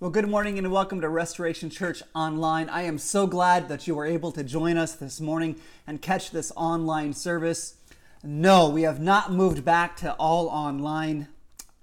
Well, good morning and welcome to Restoration Church Online. I am so glad that you were able to join us this morning and catch this online service. No, we have not moved back to all online.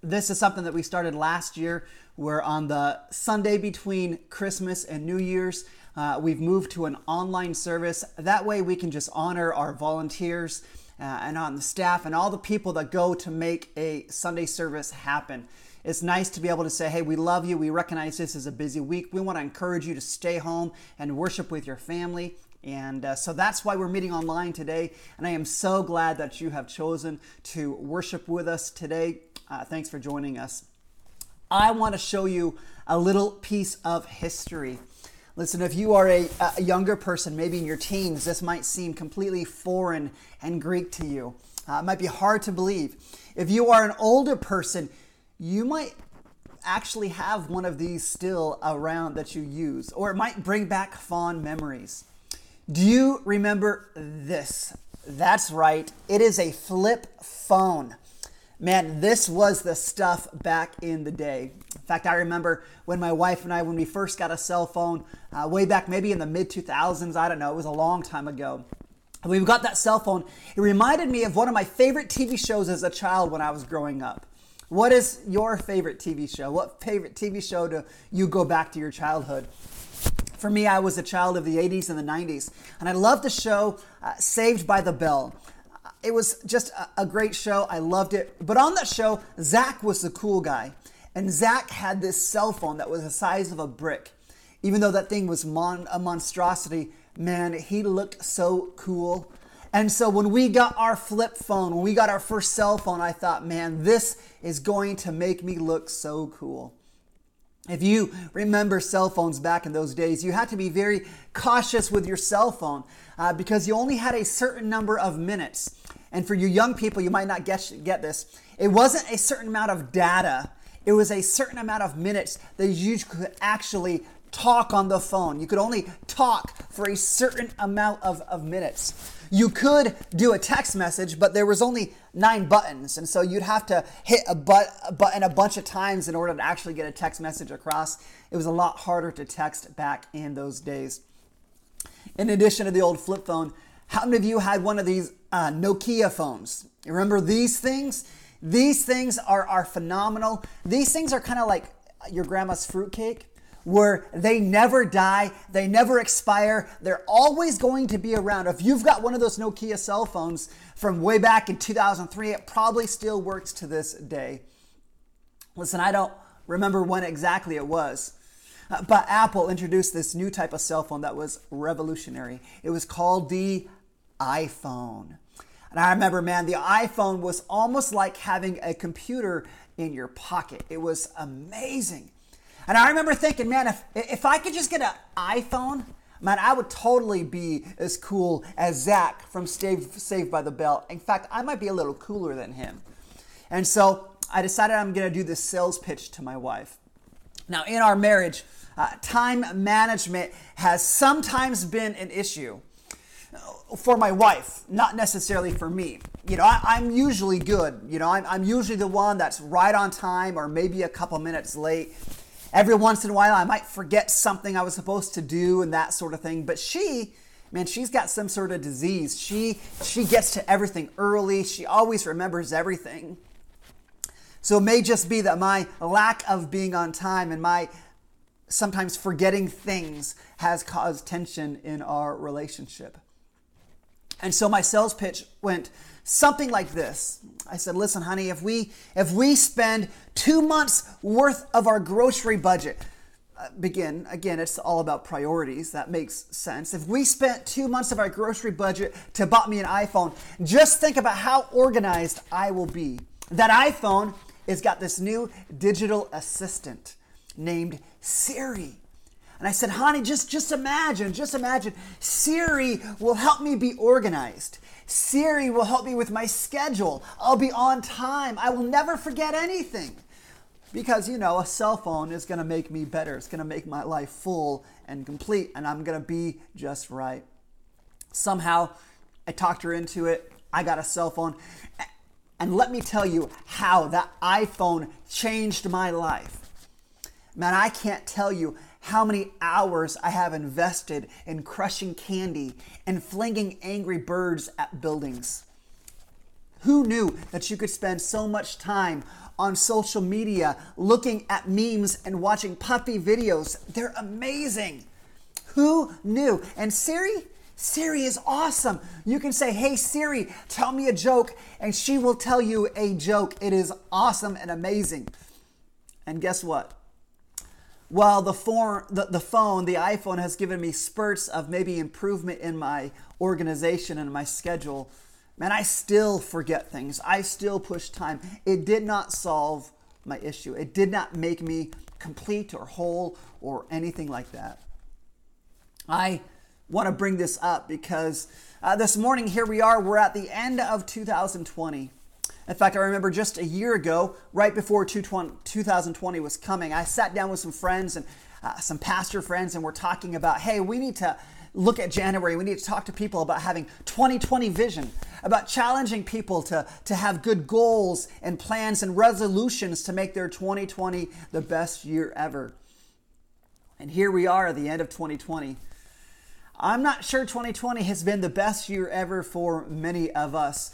This is something that we started last year. We're on the Sunday between Christmas and New Year's. Uh, we've moved to an online service. That way, we can just honor our volunteers uh, and on the staff and all the people that go to make a Sunday service happen. It's nice to be able to say, hey, we love you. We recognize this is a busy week. We want to encourage you to stay home and worship with your family. And uh, so that's why we're meeting online today. And I am so glad that you have chosen to worship with us today. Uh, thanks for joining us. I want to show you a little piece of history. Listen, if you are a, a, younger person, maybe in your teens, this might seem completely foreign and Greek to you. Uh, it might be hard to believe. If you are an older person, you might actually have one of these still around that you use, or it might bring back fond memories. Do you remember this? That's right, it is a flip phone. Man, this was the stuff back in the day. In fact, I remember when my wife and I, when we first got a cell phone, uh, way back maybe in the mid 2000s, I don't know, it was a long time ago. When we got that cell phone, it reminded me of one of my favorite TV shows as a child when I was growing up. What is your favorite TV show? What favorite TV show do you go back to your childhood? For me, I was a child of the 80s and the 90s, and I loved the show uh, Saved by the Bell. It was just a, a great show. I loved it. But on that show, Zach was the cool guy, and Zach had this cell phone that was the size of a brick. Even though that thing was mon- a monstrosity, man, he looked so cool. And so when we got our flip phone, when we got our first cell phone, I thought, man, this is going to make me look so cool. If you remember cell phones back in those days, you had to be very cautious with your cell phone uh, because you only had a certain number of minutes. And for you young people, you might not get, get this. It wasn't a certain amount of data, it was a certain amount of minutes that you could actually talk on the phone. You could only talk for a certain amount of, of minutes. You could do a text message, but there was only nine buttons, and so you'd have to hit a, but, a button a bunch of times in order to actually get a text message across. It was a lot harder to text back in those days. In addition to the old flip phone, how many of you had one of these uh, Nokia phones? You remember these things? These things are, are phenomenal. These things are kind of like your grandma's fruitcake where they never die, they never expire, they're always going to be around. If you've got one of those Nokia cell phones from way back in 2003, it probably still works to this day. Listen, I don't remember when exactly it was. Uh, but Apple introduced this new type of cell phone that was revolutionary. It was called the iPhone. And I remember, man, the iPhone was almost like having a computer in your pocket. It was amazing. And I remember thinking, man, if, if I could just get an iPhone, man, I would totally be as cool as Zach from Saved, Saved by the Bell. In fact, I might be a little cooler than him. And so I decided I'm going to do this sales pitch to my wife. Now, in our marriage, uh, time management has sometimes been an issue for my wife, not necessarily for me. You know, I, am usually good. You know, I'm, I'm usually the one that's right on time or maybe a couple minutes late. Every once in a while, I might forget something I was supposed to do and that sort of thing. But she, man, she's got some sort of disease. She she gets to everything early. She always remembers everything. So it may just be that my lack of being on time and my sometimes forgetting things has caused tension in our relationship. And so my sales pitch went something like this. I said, "Listen, honey, if we if we spend 2 months worth of our grocery budget, uh, begin again, it's all about priorities. That makes sense. If we spent 2 months of our grocery budget to buy me an iPhone, just think about how organized I will be. That iPhone has got this new digital assistant named Siri. And I said, honey, just, just imagine, just imagine, Siri will help me be organized. Siri will help me with my schedule. I'll be on time. I will never forget anything. Because, you know, a cell phone is going to make me better. It's going to make my life full and complete, and I'm going to be just right. Somehow, I talked her into it. I got a cell phone. And let me tell you how that iPhone changed my life. Man, I can't tell you how many hours I have invested in crushing candy and flinging angry birds at buildings. Who knew that you could spend so much time on social media looking at memes and watching puppy videos? They're amazing. Who knew? And Siri? Siri is awesome. You can say, Hey Siri, tell me a joke, and she will tell you a joke. It is awesome and amazing. And guess what? While the, the, the phone, the iPhone, has given me spurts of maybe improvement in my organization and my schedule, man, I still forget things. I still push time. It did not solve my issue, it did not make me complete or whole or anything like that. I want to bring this up because uh, this morning, here we are, we're at the end of 2020. In fact, I remember just a year ago, right before 2020 was coming, I sat down with some friends and uh, some pastor friends, and we're talking about, hey, we need to look at January. We need to talk to people about having 2020 vision, about challenging people to, to have good goals and plans and resolutions to make their 2020 the best year ever. And here we are at the end of 2020. I'm not sure 2020 has been the best year ever for many of us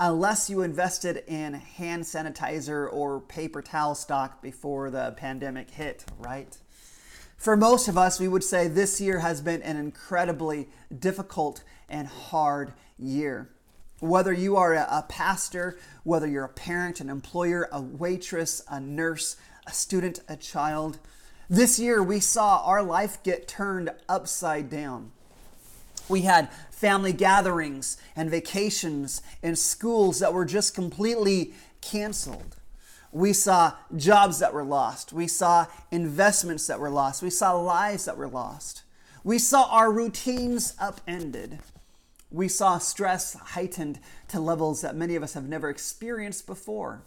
unless you invested in hand sanitizer or paper towel stock before the pandemic hit, right? For most of us, we would say this year has been an incredibly difficult and hard year. Whether you are a, pastor, whether you're a parent, an employer, a waitress, a nurse, a student, a child, this year we saw our life get turned upside down. We had family gatherings and vacations and schools that were just completely canceled. We saw jobs that were lost. We saw investments that were lost. We saw lives that were lost. We saw our routines upended. We saw stress heightened to levels that many of us have never experienced before.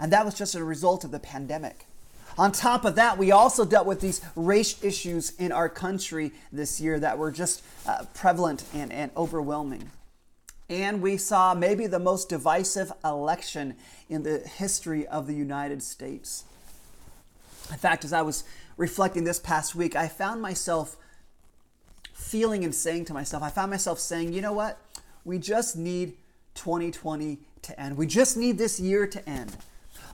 And that was just a result of the pandemic. On top of that, we also dealt with these race issues in our country this year that were just uh, prevalent and, and overwhelming. And we saw maybe the most divisive election in the history of the United States. In fact, as I was reflecting this past week, I found myself feeling and saying to myself, I found myself saying, you know what? We just need 2020 to end. We just need this year to end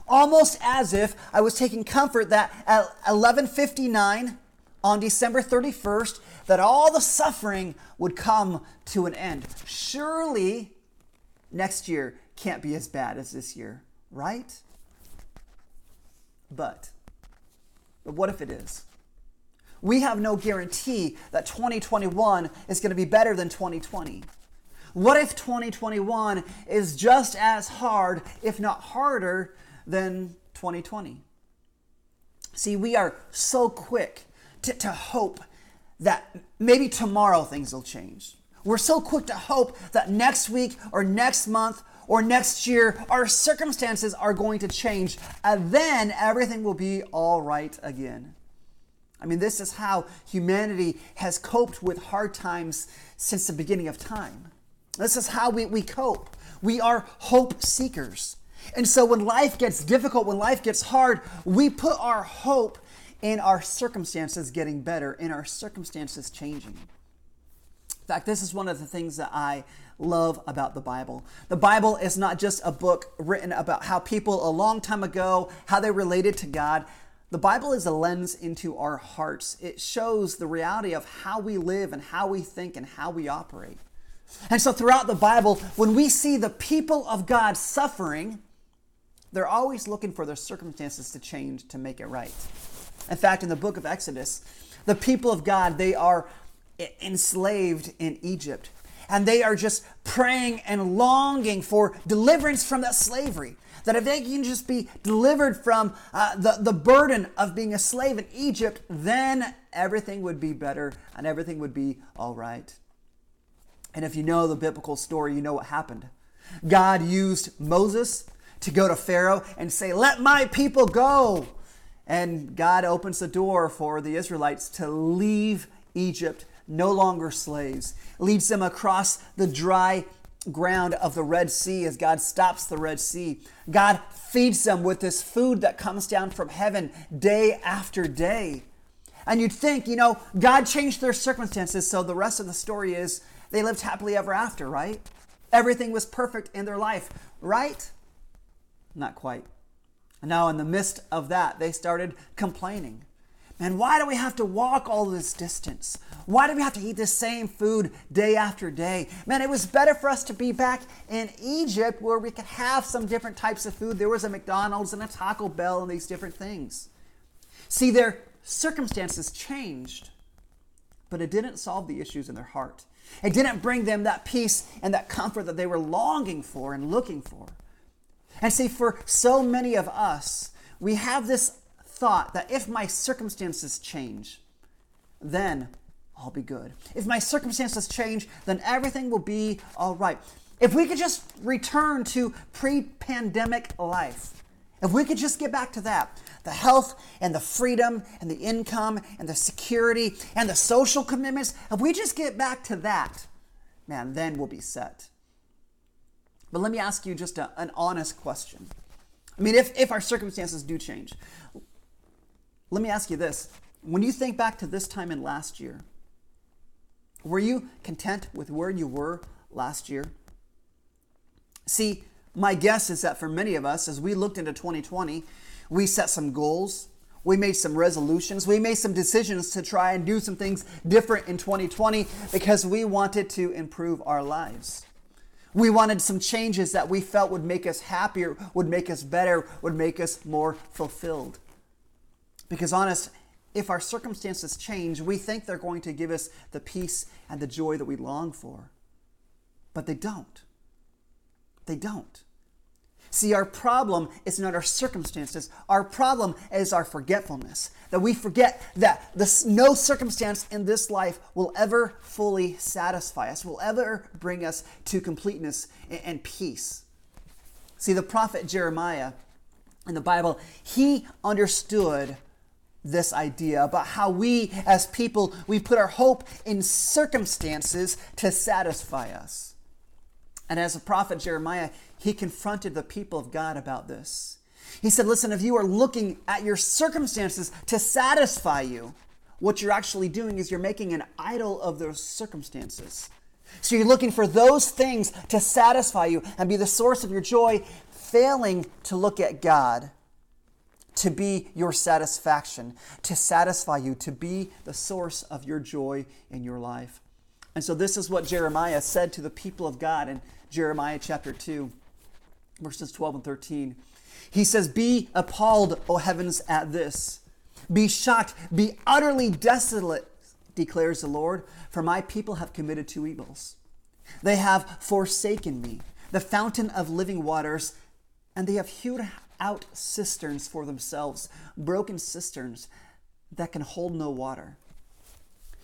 almost as if I was taking comfort that at 1159 on December 31st that all the suffering would come to an end. Surely next year can't be as bad as this year, right? But, but what if it is? We have no guarantee that 2021 is going to be better than 2020. What if 2021 is just as hard, if not harder, than 2020. See, we are so quick to, to hope that maybe tomorrow things will change. We're so quick to hope that next week or next month or next year our circumstances are going to change and then everything will be all right again. I mean, this is how humanity has coped with hard times since the beginning of time. This is how we, we cope. We are hope seekers. And so when life gets difficult, when life gets hard, we put our hope in our circumstances getting better, in our circumstances changing. In fact, this is one of the things that I love about the Bible. The Bible is not just a book written about how people a long time ago, how they related to God. The Bible is a lens into our hearts. It shows the reality of how we live and how we think and how we operate. And so throughout the Bible, when we see the people of God suffering, they're always looking for their circumstances to change to make it right. In fact, in the book of Exodus, the people of God, they are enslaved in Egypt. And they are just praying and longing for deliverance from that slavery. That if they can just be delivered from uh, the, the burden of being a slave in Egypt, then everything would be better and everything would be all right. And if you know the biblical story, you know what happened. God used Moses to go to Pharaoh and say, Let my people go. And God opens the door for the Israelites to leave Egypt, no longer slaves, leads them across the dry ground of the Red Sea as God stops the Red Sea. God feeds them with this food that comes down from heaven day after day. And you'd think, you know, God changed their circumstances, so the rest of the story is they lived happily ever after, right? Everything was perfect in their life, right? Not quite. Now, in the midst of that, they started complaining. Man, why do we have to walk all this distance? Why do we have to eat the same food day after day? Man, it was better for us to be back in Egypt where we could have some different types of food. There was a McDonald's and a Taco Bell and these different things. See, their circumstances changed, but it didn't solve the issues in their heart. It didn't bring them that peace and that comfort that they were longing for and looking for. And see, for so many of us, we have this thought that if my circumstances change, then I'll be good. If my circumstances change, then everything will be all right. If we could just return to pre pandemic life, if we could just get back to that, the health and the freedom and the income and the security and the social commitments, if we just get back to that, man, then we'll be set. But let me ask you just a, an honest question. I mean, if, if our circumstances do change, let me ask you this. When you think back to this time in last year, were you content with where you were last year? See, my guess is that for many of us, as we looked into 2020, we set some goals, we made some resolutions, we made some decisions to try and do some things different in 2020 because we wanted to improve our lives. We wanted some changes that we felt would make us happier, would make us better, would make us more fulfilled. Because, honest, if our circumstances change, we think they're going to give us the peace and the joy that we long for. But they don't. They don't. See, our problem is not our circumstances. Our problem is our forgetfulness. That we forget that this, no circumstance in this life will ever fully satisfy us, will ever bring us to completeness and, and peace. See, the prophet Jeremiah in the Bible, he understood this idea about how we as people we put our hope in circumstances to satisfy us and as a prophet jeremiah he confronted the people of god about this. He said listen if you are looking at your circumstances to satisfy you what you're actually doing is you're making an idol of those circumstances. So you're looking for those things to satisfy you and be the source of your joy failing to look at god to be your satisfaction, to satisfy you, to be the source of your joy in your life. And so, this is what Jeremiah said to the people of God in Jeremiah chapter 2, verses 12 and 13. He says, Be appalled, O heavens, at this. Be shocked, be utterly desolate, declares the Lord, for my people have committed two evils. They have forsaken me, the fountain of living waters, and they have hewed out cisterns for themselves, broken cisterns that can hold no water.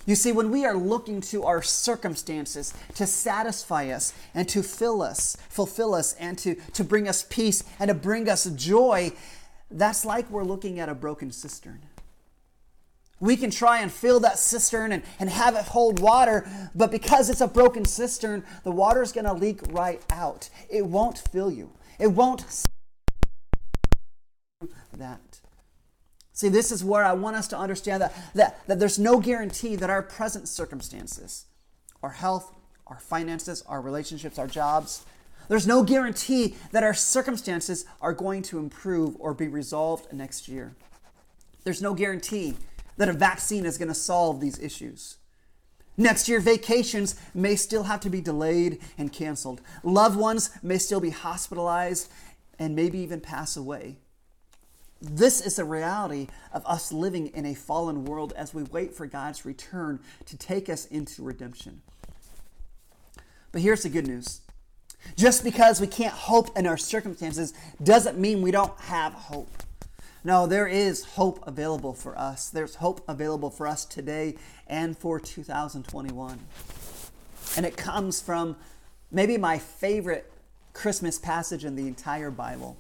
You see, when we are looking to our circumstances to satisfy us and to fill us, fulfill us, and to, to bring us peace and to bring us joy, that's like we're looking at a broken cistern. We can try and fill that cistern and, and have it hold water, but because it's a broken cistern, the water is going to leak right out. It won't fill you. It won't that. See, this is where I want us to understand that, that, that there's no guarantee that our present circumstances, our health, our finances, our relationships, our jobs, there's no guarantee that our circumstances are going to improve or be resolved next year. There's no guarantee that a vaccine is going to solve these issues. Next year, vacations may still have to be delayed and canceled. Loved ones may still be hospitalized and maybe even pass away. This is the reality of us living in a fallen world as we wait for God's return to take us into redemption. But here's the good news just because we can't hope in our circumstances doesn't mean we don't have hope. No, there is hope available for us. There's hope available for us today and for 2021. And it comes from maybe my favorite Christmas passage in the entire Bible.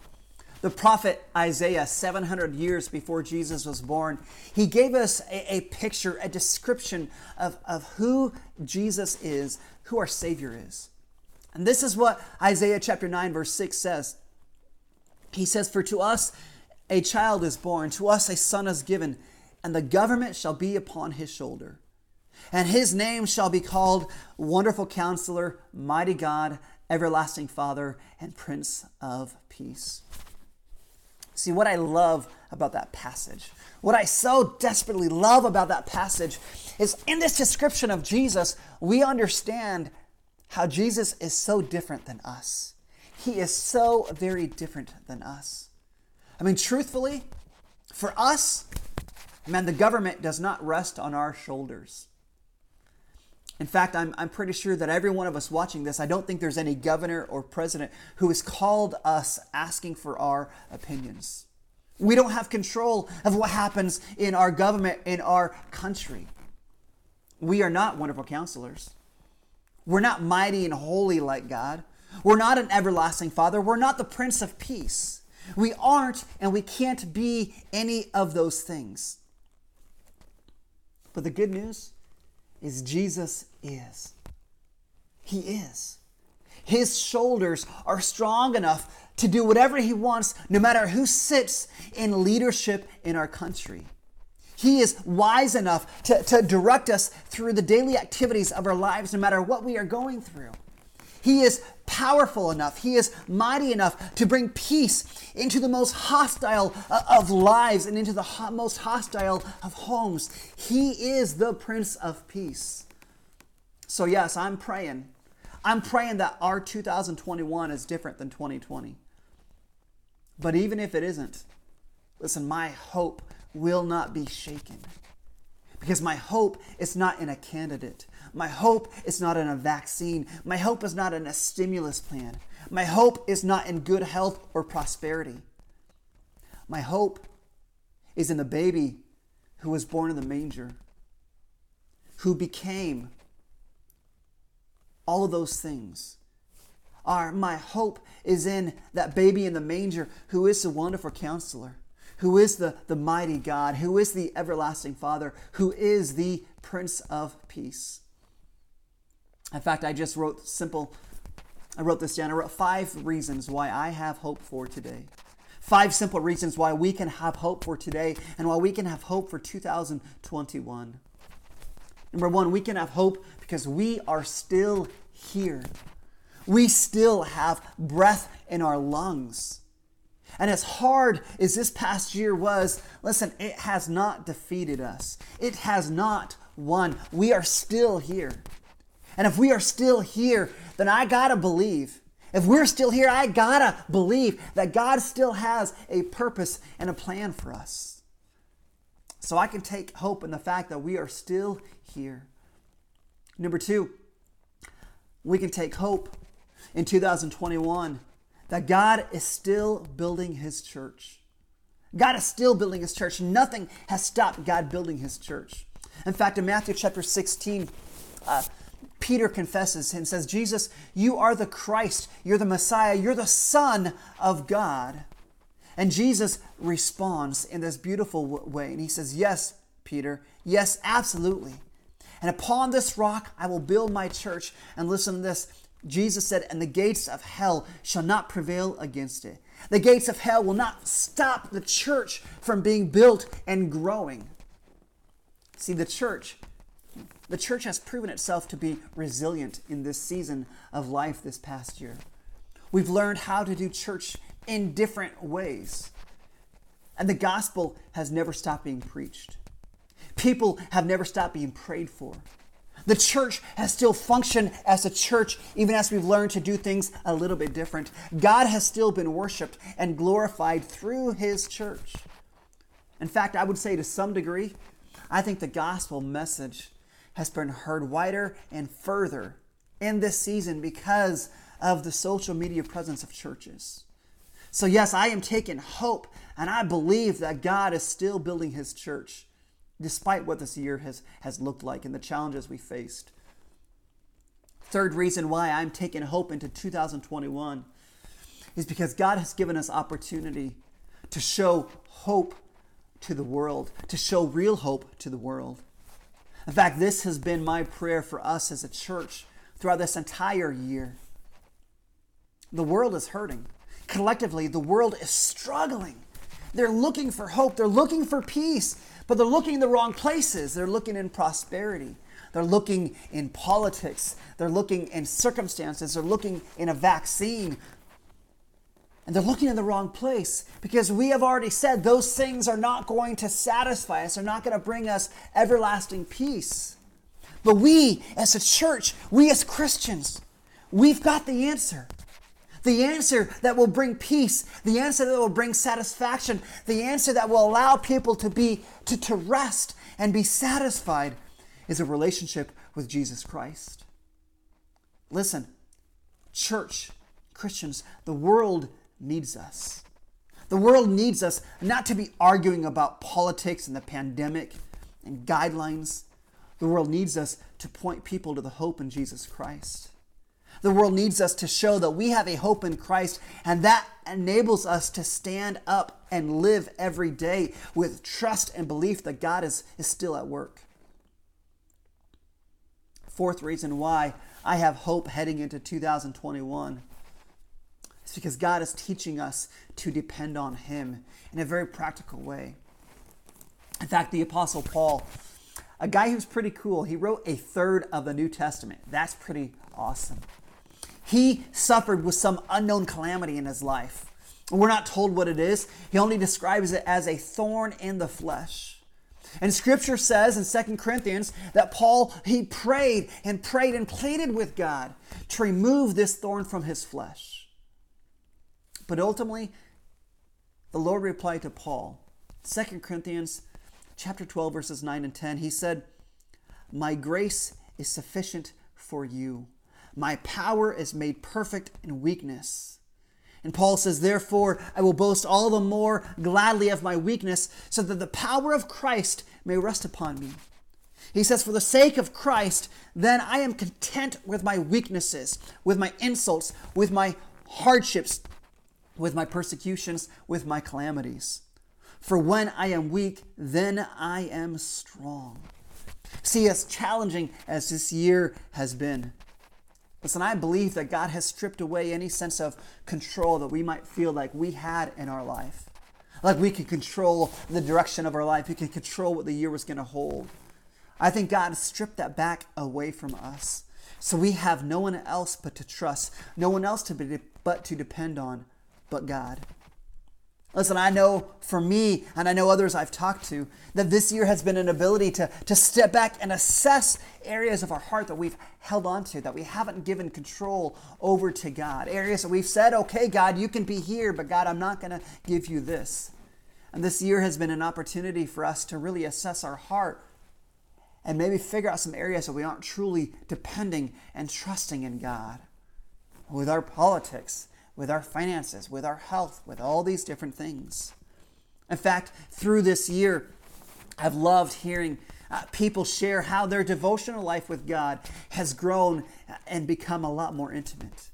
The prophet Isaiah, 700 years before Jesus was born, he gave us a, a, picture, a description of, of who Jesus is, who our Savior is. And this is what Isaiah chapter 9, verse 6 says. He says, For to us a child is born, to us a son is given, and the government shall be upon his shoulder. And his name shall be called Wonderful Counselor, Mighty God, Everlasting Father, and Prince of Peace. See, what I love about that passage, what I so desperately love about that passage is in this description of Jesus, we understand how Jesus is so different than us. He is so very different than us. I mean, truthfully, for us, man, the government does not rest on our shoulders. In fact, I'm, I'm pretty sure that every one of us watching this, I don't think there's any governor or president who has called us asking for our opinions. We don't have control of what happens in our government, in our country. We are not wonderful counselors. We're not mighty and holy like God. We're not an everlasting Father. We're not the Prince of Peace. We aren't and we can't be any of those things. But the good news is Jesus is. He is. His shoulders are strong enough to do whatever he wants, no matter who sits in leadership in our country. He is wise enough to, to direct us through the daily activities of our lives, no matter what we are going through. He is powerful enough, He is mighty enough to bring peace into the most hostile uh, of lives and into the most hostile of homes. He is the Prince of Peace. So, yes, I'm praying. I'm praying that our 2021 is different than 2020. But even if it isn't, listen, my hope will not be shaken. Because my hope is not in a candidate. My hope is not in a vaccine. My hope is not in a stimulus plan. My hope is not in good health or prosperity. My hope is in the baby who was born in the manger, who became all of those things. Our, my hope is in that baby in the manger who is a wonderful counselor, who is the, the mighty God, who is the everlasting Father, who is the Prince of Peace. In fact, I just wrote simple, I wrote this down. I wrote five reasons why I have hope for today. Five simple reasons why we can have hope for today and why we can have hope for 2021. Number one, we can have hope because we are still here. We still have breath in our lungs. And as hard as this past year was, listen, it has not defeated us. It has not won. We are still here. And if we are still here, then I gotta believe. If we're still here, I gotta believe that God still has a purpose and a plan for us. So I can take hope in the fact that we are still here. Number two, we can take hope in 2021 that God is still building his church. God is still building his church. Nothing has stopped God building his church. In fact, in Matthew chapter 16, uh, Peter confesses and says, Jesus, you are the Christ, you're the Messiah, you're the Son of God. And Jesus responds in this beautiful way. And he says, Yes, Peter, yes, absolutely. And upon this rock I will build my church. And listen to this Jesus said, And the gates of hell shall not prevail against it. The gates of hell will not stop the church from being built and growing. See, the church, the church has proven itself to be resilient in this season of life this past year. We've learned how to do church in different ways. And the gospel has never stopped being preached. People have never stopped being prayed for. The church has still functioned as a church, even as we've learned to do things a little bit different. God has still been worshiped and glorified through his church. In fact, I would say to some degree, I think the gospel message has been heard wider and further in this season because of the social media presence of churches. So, yes, I am taking hope and I believe that God is still building his church despite what this year has, has looked like and the challenges we faced. Third reason why I'm taking hope into 2021 is because God has given us opportunity to show hope to the world, to show real hope to the world. In fact, this has been my prayer for us as a church throughout this entire year the world is hurting. Collectively, the world is struggling. They're looking for hope, they're looking for peace, but they're looking in the wrong places. They're looking in prosperity. They're looking in politics. They're looking in circumstances. They're looking in a vaccine. And they're looking in the wrong place because we have already said those things are not going to satisfy us, they're not going to bring us everlasting peace. But we, as a church, we as Christians, we've got the answer. The answer that will bring peace, the answer that will bring satisfaction, the answer that will allow people to be to, to rest and be satisfied is a relationship with Jesus Christ. Listen, church, Christians, the world needs us. The world needs us not to be arguing about politics and the pandemic and guidelines. The world needs us to point people to the hope in Jesus Christ. The world needs us to show that we have a hope in Christ, and that enables us to stand up and live every day with trust and belief that God is, is still at work. Fourth reason why I have hope heading into 2021 is because God is teaching us to depend on Him in a very practical way. In fact, the Apostle Paul, a guy who's pretty cool, he wrote a third of the New Testament. That's pretty awesome. He suffered with some unknown calamity in his life. We're not told what it is. He only describes it as a thorn in the flesh. And scripture says in Second Corinthians that Paul, he prayed and prayed and pleaded with God to remove this thorn from his flesh. But ultimately, the Lord replied to Paul, Second Corinthians chapter 12, verses 9 and 10. He said, My grace is sufficient for you my power is made perfect in weakness. And Paul says, Therefore, I will boast all the more gladly of my weakness, so that the power of Christ may rest upon me. He says, For the sake of Christ, then I am content with my weaknesses, with my insults, with my hardships, with my persecutions, with my calamities. For when I am weak, then I am strong. See, as challenging as this year has been, Listen, I believe that God has stripped away any sense of control that we might feel like we had in our life. Like we could control the direction of our life, we could control what the year was going to hold. I think God has stripped that back away from us. So we have no one else but to trust, no one else to be, but to depend on but God. Listen, I know for me, and I know others I've talked to, that this year has been an ability to, to step back and assess areas of our heart that we've held on to, that we haven't given control over to God. Areas that we've said, okay, God, you can be here, but God, I'm not going to give you this. And this year has been an opportunity for us to really assess our heart and maybe figure out some areas that we aren't truly depending and trusting in God. With our politics, with our finances, with our health, with all these different things. In fact, through this year, I've loved hearing uh, people share how their devotional life with God has grown and become a lot more intimate.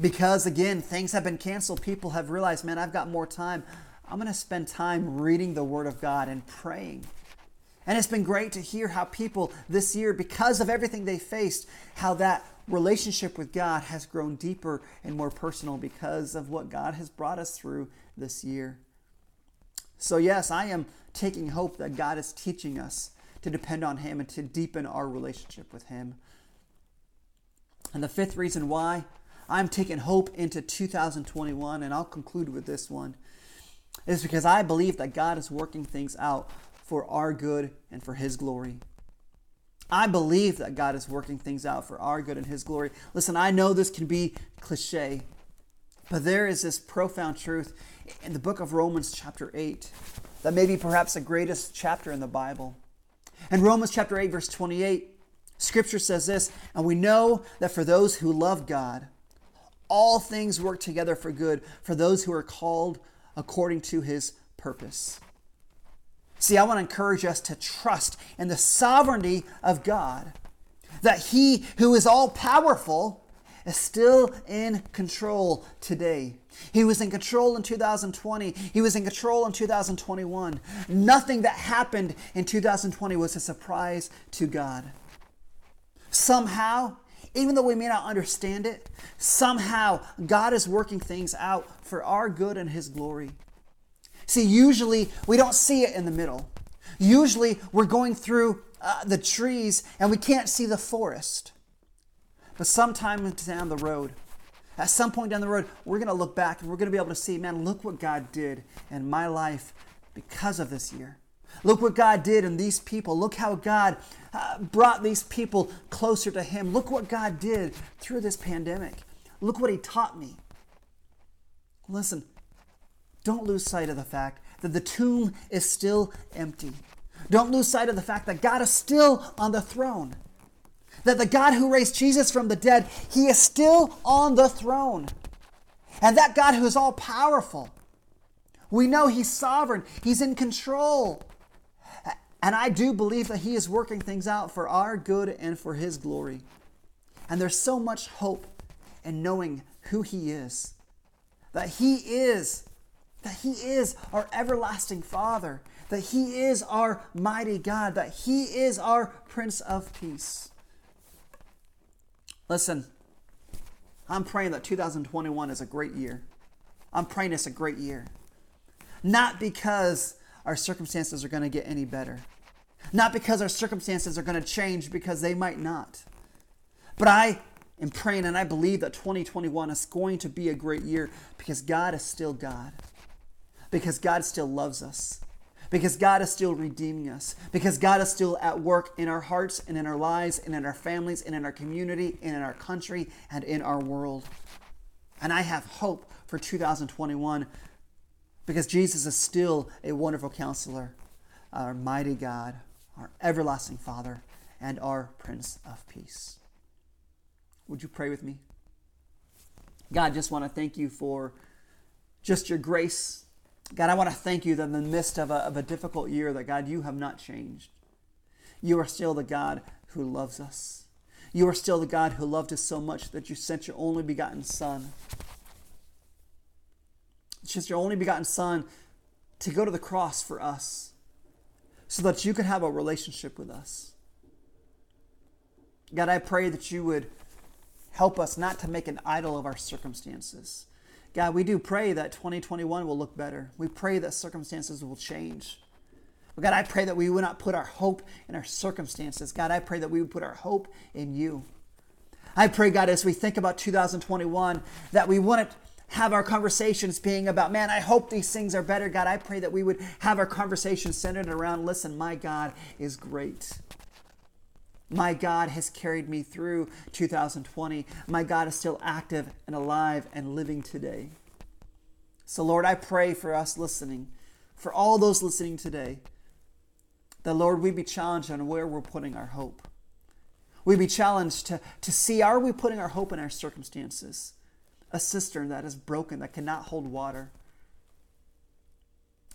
Because again, things have been canceled, people have realized, man, I've got more time. I'm going to spend time reading the Word of God and praying. And it's been great to hear how people this year, because of everything they faced, how that relationship with God has grown deeper and more personal because of what God has brought us through this year. So, yes, I am taking hope that God is teaching us to depend on Him and to deepen our relationship with Him. And the fifth reason why I'm taking hope into 2021, and I'll conclude with this one, is because I believe that God is working things out for our good and for His glory. I believe that God is working things out for our good and His glory. Listen, I know this can be cliche, but there is this profound truth in the book of Romans, chapter 8, that may be perhaps the greatest chapter in the Bible. In Romans chapter 8, verse 28, scripture says this, and we know that for those who love God, all things work together for good for those who are called according to his purpose. See, I want to encourage us to trust in the sovereignty of God, that He who is all powerful is still in control today. He was in control in 2020. He was in control in 2021. Nothing that happened in 2020 was a surprise to God. Somehow, even though we may not understand it, somehow God is working things out for our good and His glory. See, usually we don't see it in the middle. Usually we're going through uh, the trees and we can't see the forest. But sometime down the road, at some point down the road, we're going to look back and we're going to be able to see, man, look what God did in my life because of this year. Look what God did in these people. Look how God uh, brought these people closer to Him. Look what God did through this pandemic. Look what He taught me. Listen, don't lose sight of the fact that the tomb is still empty. Don't lose sight of the fact that God is still on the throne. That the God who raised Jesus from the dead, He is still on the throne. And that God who is all powerful, we know He's sovereign, He's in control. And I do believe that He is working things out for our good and for His glory. And there's so much hope in knowing who He is. That He is, that He is our everlasting Father. That He is our mighty God. That He is our Prince of Peace. Listen, I'm praying that 2021 is a great year. I'm praying it's a great year. Not because our circumstances are going to get any better. Not because our circumstances are going to change, because they might not. But I am praying and I believe that 2021 is going to be a great year because God is still God. Because God still loves us. Because God is still redeeming us. Because God is still at work in our hearts and in our lives and in our families and in our community and in our country and in our world. And I have hope for 2021 because Jesus is still a wonderful counselor, our mighty God, our everlasting Father, and our Prince of Peace. Would you pray with me? God, just want to thank you for just your grace. God, I want to thank you that in the midst of a, of a difficult year, that God, you have not changed. You are still the God who loves us. You are still the God who loved us so much that you sent your only begotten Son it's just your only begotten Son to go to the cross for us so that you could have a relationship with us. God, I pray that you would help us not to make an idol of our circumstances. God, we do pray that 2021 will look better. We pray that circumstances will change. But God, I pray that we would not put our hope in our circumstances. God, I pray that we would put our hope in you. I pray, God, as we think about 2021, that we wouldn't have our conversations being about, man, I hope these things are better. God, I pray that we would have our conversations centered around, listen, my God is great. My God has carried me through 2020. My God is still active and alive and living today. So, Lord, I pray for us listening, for all those listening today, that, Lord, we be challenged on where we're putting our hope. We be challenged to, to see are we putting our hope in our circumstances? a cistern that is broken, that cannot hold water.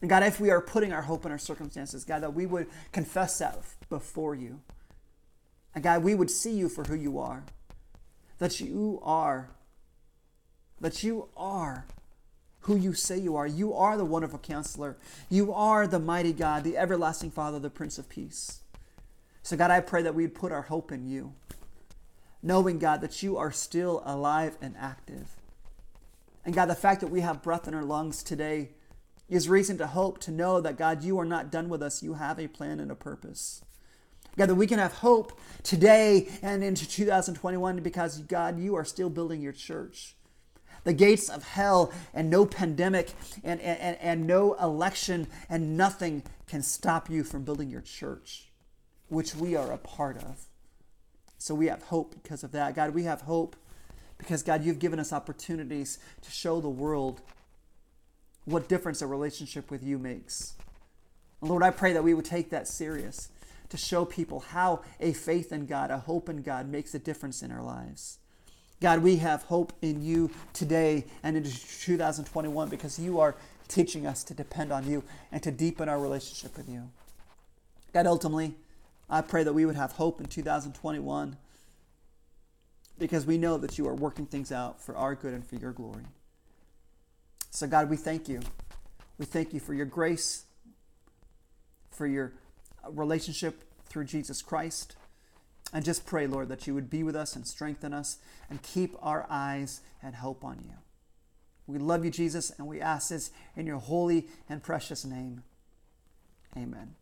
And God, if we are putting our hope in our circumstances, God, that we would confess that before you. And God, we would see you for who you are. That you are, that you are who you say you are. You are the wonderful counselor. You are the mighty God, the everlasting Father, the Prince of Peace. So, God, I pray that we'd put our hope in you, knowing, God, that you are still alive and active. And God, the fact that we have breath in our lungs today is reason to hope, to know that God, you are not done with us. You have a plan and a purpose. God, that we can have hope today and into 2021 because, God, you are still building your church. The gates of hell and no pandemic and, and, and no election and nothing can stop you from building your church, which we are a part of. So we have hope because of that. God, we have hope because, God, you've given us opportunities to show the world what difference a relationship with you makes. Lord, I pray that we would take that serious to show people how a faith in God, a hope in God, makes a difference in our lives. God, we have hope in you today and into 2021 because you are teaching us to depend on you and to deepen our relationship with you. God, ultimately, I pray that we would have hope in 2021 because we know that you are working things out for our good and for your glory. So, God, we thank you. We thank you for your grace, for your relationship through Jesus Christ. And just pray, Lord, that you would be with us and strengthen us and keep our eyes and hope on you. We love you, Jesus, and we ask this in your holy and precious name. Amen.